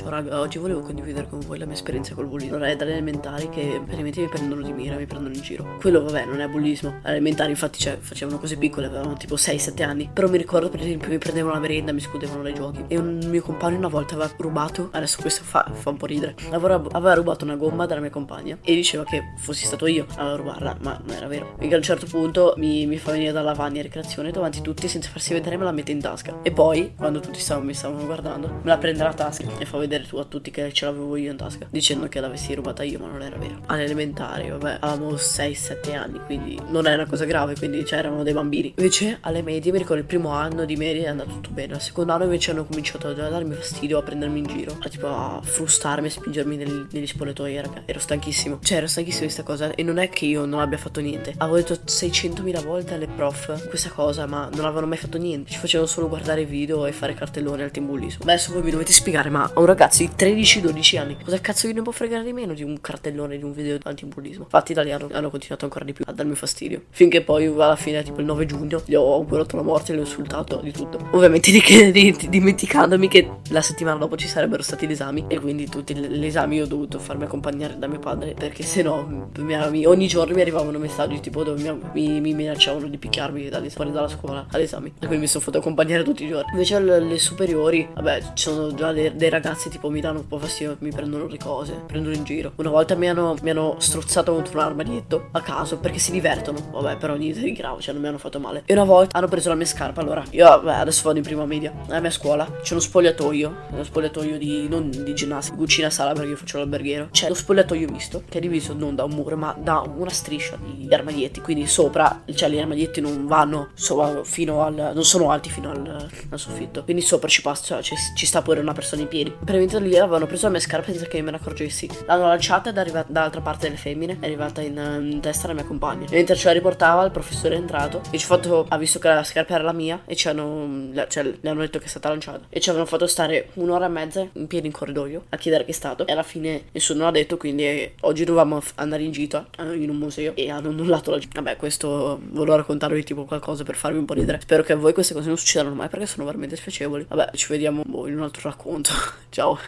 Ciao raga, oggi volevo condividere con voi la mia esperienza col bullismo. Allora, è dalle elementari che praticamente mi prendono di mira, mi prendono in giro. Quello, vabbè, non è bullismo. Alle elementari, infatti, cioè, facevano cose piccole, avevano tipo 6-7 anni. Però mi ricordo, per esempio, mi prendevano la merenda, mi scudevano dai giochi. E un mio compagno una volta aveva rubato, adesso questo fa, fa un po' ridere, aveva, aveva rubato una gomma dalla mia compagna e diceva che fossi stato io a rubarla, ma non era vero. Quindi a un certo punto mi, mi fa venire dalla lavagna a ricreazione davanti a tutti senza farsi vedere me la mette in tasca. E poi, quando tutti stavano, mi stavano guardando, me la prende dalla tasca e fa vedere tu a tutti che ce l'avevo io in tasca, dicendo che l'avessi rubata io, ma non era vero. All'elementare, vabbè, avevamo 6-7 anni, quindi non è una cosa grave, quindi cioè, erano dei bambini. Invece alle medie, mi ricordo il primo anno di medie è andato tutto bene, al secondo anno invece hanno cominciato a darmi fastidio, a prendermi in giro, a tipo a frustarmi, a spingermi nel, negli spogliatoi, raga. Ero stanchissimo. Cioè, ero stanchissimo di questa cosa e non è che io non abbia fatto niente. Avevo detto 600.000 volte alle prof questa cosa, ma non avevano mai fatto niente. Ci facevano solo guardare video e fare cartellone al team bullismo. Adesso voi mi dovete spiegare, ma a ragazzo ragazzi di 13-12 anni. Cosa cazzo vi ne può fregare di meno di un cartellone di un video antibullismo? Infatti, italiano hanno continuato ancora di più a darmi fastidio. Finché poi alla fine, tipo il 9 giugno, gli ho augurato la morte e li ho insultato di tutto. Ovviamente di che, di, dimenticandomi che la settimana dopo ci sarebbero stati gli esami. E quindi tutti gli esami io ho dovuto farmi accompagnare da mio padre. Perché se no, ogni giorno mi arrivavano messaggi tipo dove mi, mi, mi minacciavano di picchiarmi fuori dalla scuola all'esami. E quindi mi sono fatto accompagnare tutti i giorni. Invece alle superiori, vabbè, ci sono già dei, dei ragazzi tipo mi danno un po' fastidio, mi prendono le cose, prendono in giro. Una volta mi hanno, mi hanno strozzato contro un armadietto a caso perché si divertono. Vabbè, però niente di grave, cioè non mi hanno fatto male. E una volta hanno preso la mia scarpa. Allora, io vabbè, adesso vado in prima media. Alla mia scuola c'è uno spogliatoio, uno spogliatoio di non di ginnastica, cucina sala perché io faccio l'alberghiero. C'è lo spogliatoio misto che è diviso non da un muro, ma da una striscia di armadietti. Quindi sopra, cioè gli armadietti non vanno so, fino al. non sono alti fino al, al soffitto. Quindi sopra ci passa, cioè, ci sta pure una persona in piedi. Praticamente lì avevano preso la mia scarpa senza che io me ne accorgessi. L'hanno lanciata ed è arrivata dall'altra parte delle femmine, è arrivata in, in testa alla mia compagna. Mentre ce la riportava, il professore è entrato e ci ha fatto, ha visto che la scarpa era la mia e ci hanno, cioè, le hanno detto che è stata lanciata. E ci avevano fatto stare un'ora e mezza in piedi in corridoio a chiedere che è stato. E alla fine nessuno l'ha detto, quindi oggi dovevamo andare in gita eh, in un museo e hanno annullato la gita. Vabbè, questo volevo raccontarvi tipo qualcosa per farvi un po' ridere. Spero che a voi queste cose non succedano mai perché sono veramente spiacevoli. Vabbè, ci vediamo boh, in un altro racconto. Ciao.